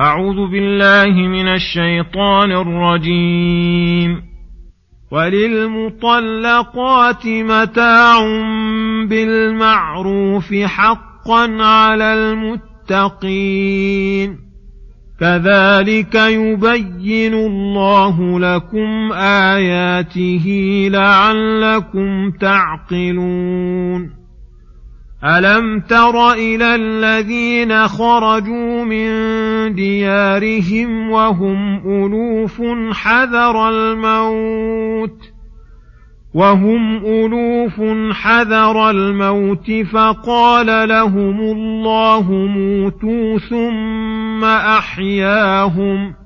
أعوذ بالله من الشيطان الرجيم. وللمطلقات متاع بالمعروف حقا على المتقين. كذلك يبين الله لكم آياته لعلكم تعقلون. ألم تر إلى الذين خرجوا من ديارهم وهم ألوف حذر الموت وهم ألوف حذر الموت فقال لهم الله موتوا ثم أحياهم ۖ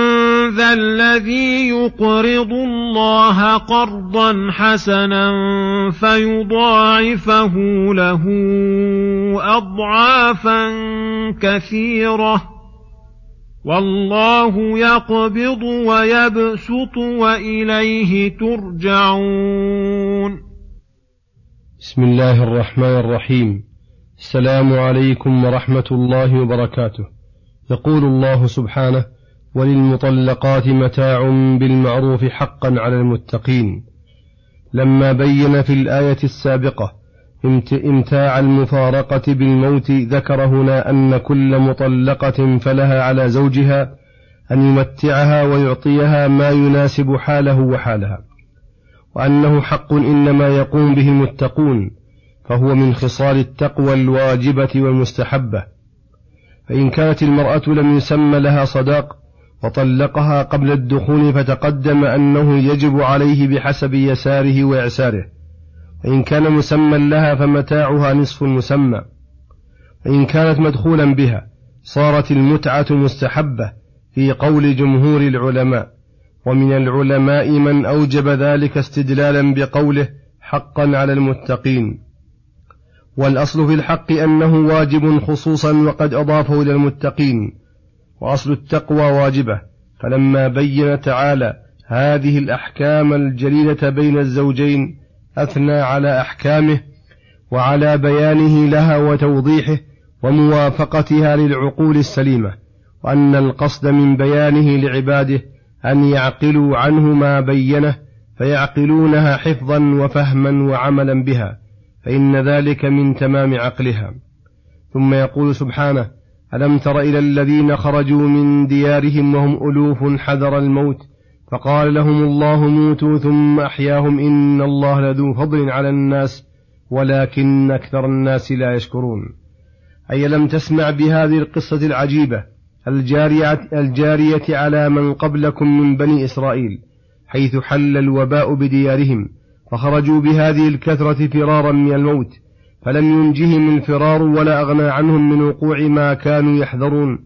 ذا الذي يقرض الله قرضا حسنا فيضاعفه له أضعافا كثيرة. والله يقبض ويبسط وإليه ترجعون. بسم الله الرحمن الرحيم. السلام عليكم ورحمة الله وبركاته. يقول الله سبحانه وللمطلقات متاع بالمعروف حقا على المتقين. لما بين في الآية السابقة امتاع المفارقة بالموت ذكر هنا أن كل مطلقة فلها على زوجها أن يمتعها ويعطيها ما يناسب حاله وحالها وأنه حق إنما يقوم به المتقون فهو من خصال التقوى الواجبة والمستحبة. فإن كانت المرأة لم يسمى لها صداق وطلقها قبل الدخول فتقدم أنه يجب عليه بحسب يساره وإعساره. فإن كان مسمى لها فمتاعها نصف المسمى. فإن كانت مدخولا بها صارت المتعة مستحبة في قول جمهور العلماء. ومن العلماء من أوجب ذلك استدلالا بقوله حقا على المتقين. والأصل في الحق أنه واجب خصوصا وقد أضافه إلى المتقين. وأصل التقوى واجبة. فلما بين تعالى هذه الأحكام الجليلة بين الزوجين أثنى على أحكامه وعلى بيانه لها وتوضيحه وموافقتها للعقول السليمة وأن القصد من بيانه لعباده أن يعقلوا عنه ما بينه فيعقلونها حفظا وفهما وعملا بها فإن ذلك من تمام عقلها. ثم يقول سبحانه ألم تر إلى الذين خرجوا من ديارهم وهم ألوف حذر الموت فقال لهم الله موتوا ثم أحياهم إن الله لذو فضل على الناس ولكن أكثر الناس لا يشكرون. أي لم تسمع بهذه القصة العجيبة الجارية, الجارية على من قبلكم من بني إسرائيل حيث حل الوباء بديارهم فخرجوا بهذه الكثرة فرارا من الموت فلم ينجهم الفرار ولا أغنى عنهم من وقوع ما كانوا يحذرون.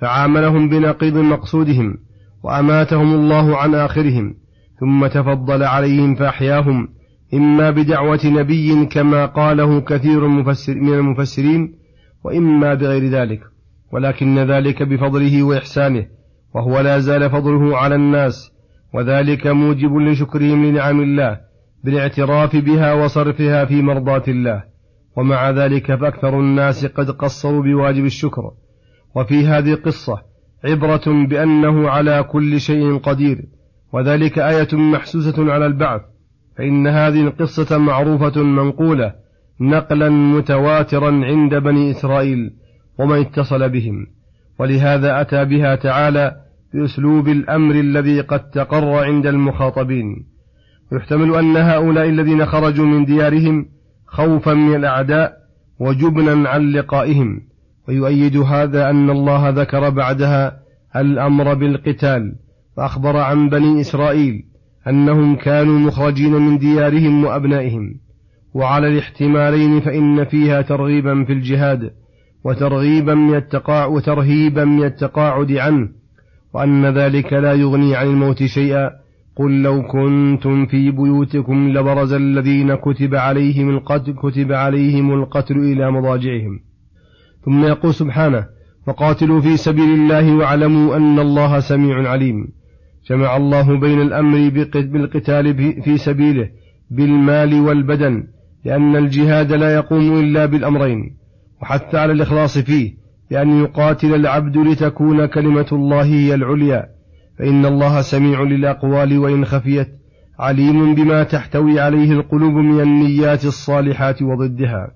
فعاملهم بنقيض مقصودهم وأماتهم الله عن آخرهم ثم تفضل عليهم فأحياهم إما بدعوة نبي كما قاله كثير من المفسرين وإما بغير ذلك. ولكن ذلك بفضله وإحسانه وهو لا زال فضله على الناس وذلك موجب لشكرهم لنعم الله بالاعتراف بها وصرفها في مرضاة الله. ومع ذلك فأكثر الناس قد قصروا بواجب الشكر. وفي هذه القصة عبرة بأنه على كل شيء قدير. وذلك آية محسوسة على البعث. فإن هذه القصة معروفة منقولة نقلا متواترا عند بني إسرائيل ومن اتصل بهم. ولهذا أتى بها تعالى بأسلوب الأمر الذي قد تقر عند المخاطبين. ويحتمل أن هؤلاء الذين خرجوا من ديارهم خوفا من الأعداء وجبنا عن لقائهم. ويؤيد هذا أن الله ذكر بعدها الأمر بالقتال فأخبر عن بني إسرائيل أنهم كانوا مخرجين من ديارهم وأبنائهم. وعلى الاحتمالين فإن فيها ترغيبا في الجهاد وترغيبا من التقاع وترهيبا من التقاعد عنه وأن ذلك لا يغني عن الموت شيئا. قل لو كنتم في بيوتكم لبرز الذين كتب عليهم القتل كتب عليهم القتل إلى مضاجعهم. ثم يقول سبحانه فقاتلوا في سبيل الله واعلموا أن الله سميع عليم. جمع الله بين الأمر بالقتال في سبيله بالمال والبدن لأن الجهاد لا يقوم إلا بالأمرين. وحث على الإخلاص فيه بأن يقاتل العبد لتكون كلمة الله هي العليا. فإن الله سميع للأقوال وإن خفيت عليم بما تحتوي عليه القلوب من النيات الصالحات وضدها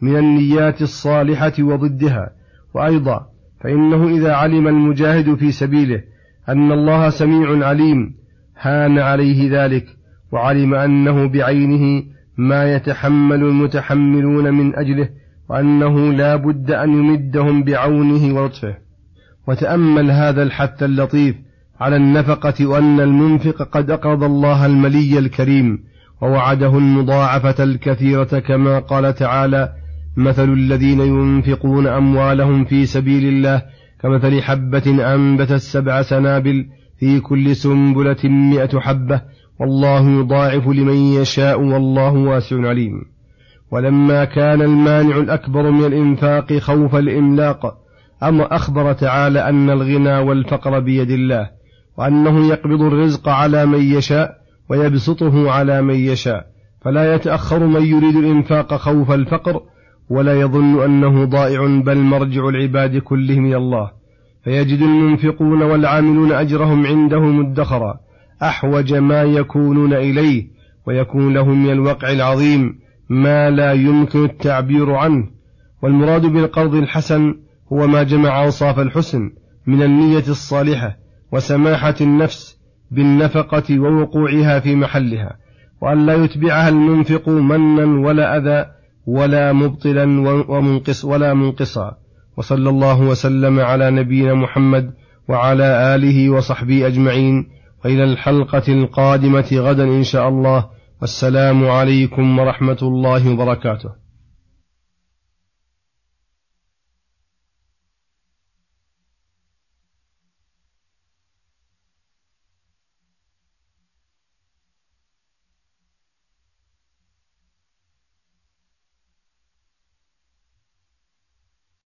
من النيات الصالحة وضدها. وأيضا فإنه إذا علم المجاهد في سبيله أن الله سميع عليم هان عليه ذلك وعلم أنه بعينه ما يتحمل المتحملون من أجله وأنه لا بد أن يمدهم بعونه ولطفه. وتأمل هذا الحث اللطيف على النفقة وأن المنفق قد أقرض الله الملي الكريم ووعده المضاعفة الكثيرة كما قال تعالى مثل الذين ينفقون أموالهم في سبيل الله كمثل حبة أنبتت سبع سنابل في كل سنبلة مئة حبة والله يضاعف لمن يشاء والله واسع عليم ولما كان المانع الأكبر من الإنفاق خوف الإملاق أما أخبر تعالى أن الغنى والفقر بيد الله وأنه يقبض الرزق على من يشاء ويبسطه على من يشاء. فلا يتأخر من يريد الإنفاق خوف الفقر ولا يظن أنه ضائع بل مرجع العباد كلهم إلى الله. فيجد المنفقون والعاملون أجرهم عنده مدخرا أحوج ما يكونون إليه ويكون لهم من الوقع العظيم ما لا يمكن التعبير عنه. والمراد بالقرض الحسن هو ما جمع أوصاف الحسن من النية الصالحة. وسماحة النفس بالنفقة ووقوعها في محلها وأن لا يتبعها المنفق منا ولا أذى ولا مبطلا ومنقص ولا منقصا. وصلى الله وسلم على نبينا محمد وعلى آله وصحبه أجمعين. وإلى الحلقة القادمة غدا إن شاء الله. والسلام عليكم ورحمة الله وبركاته.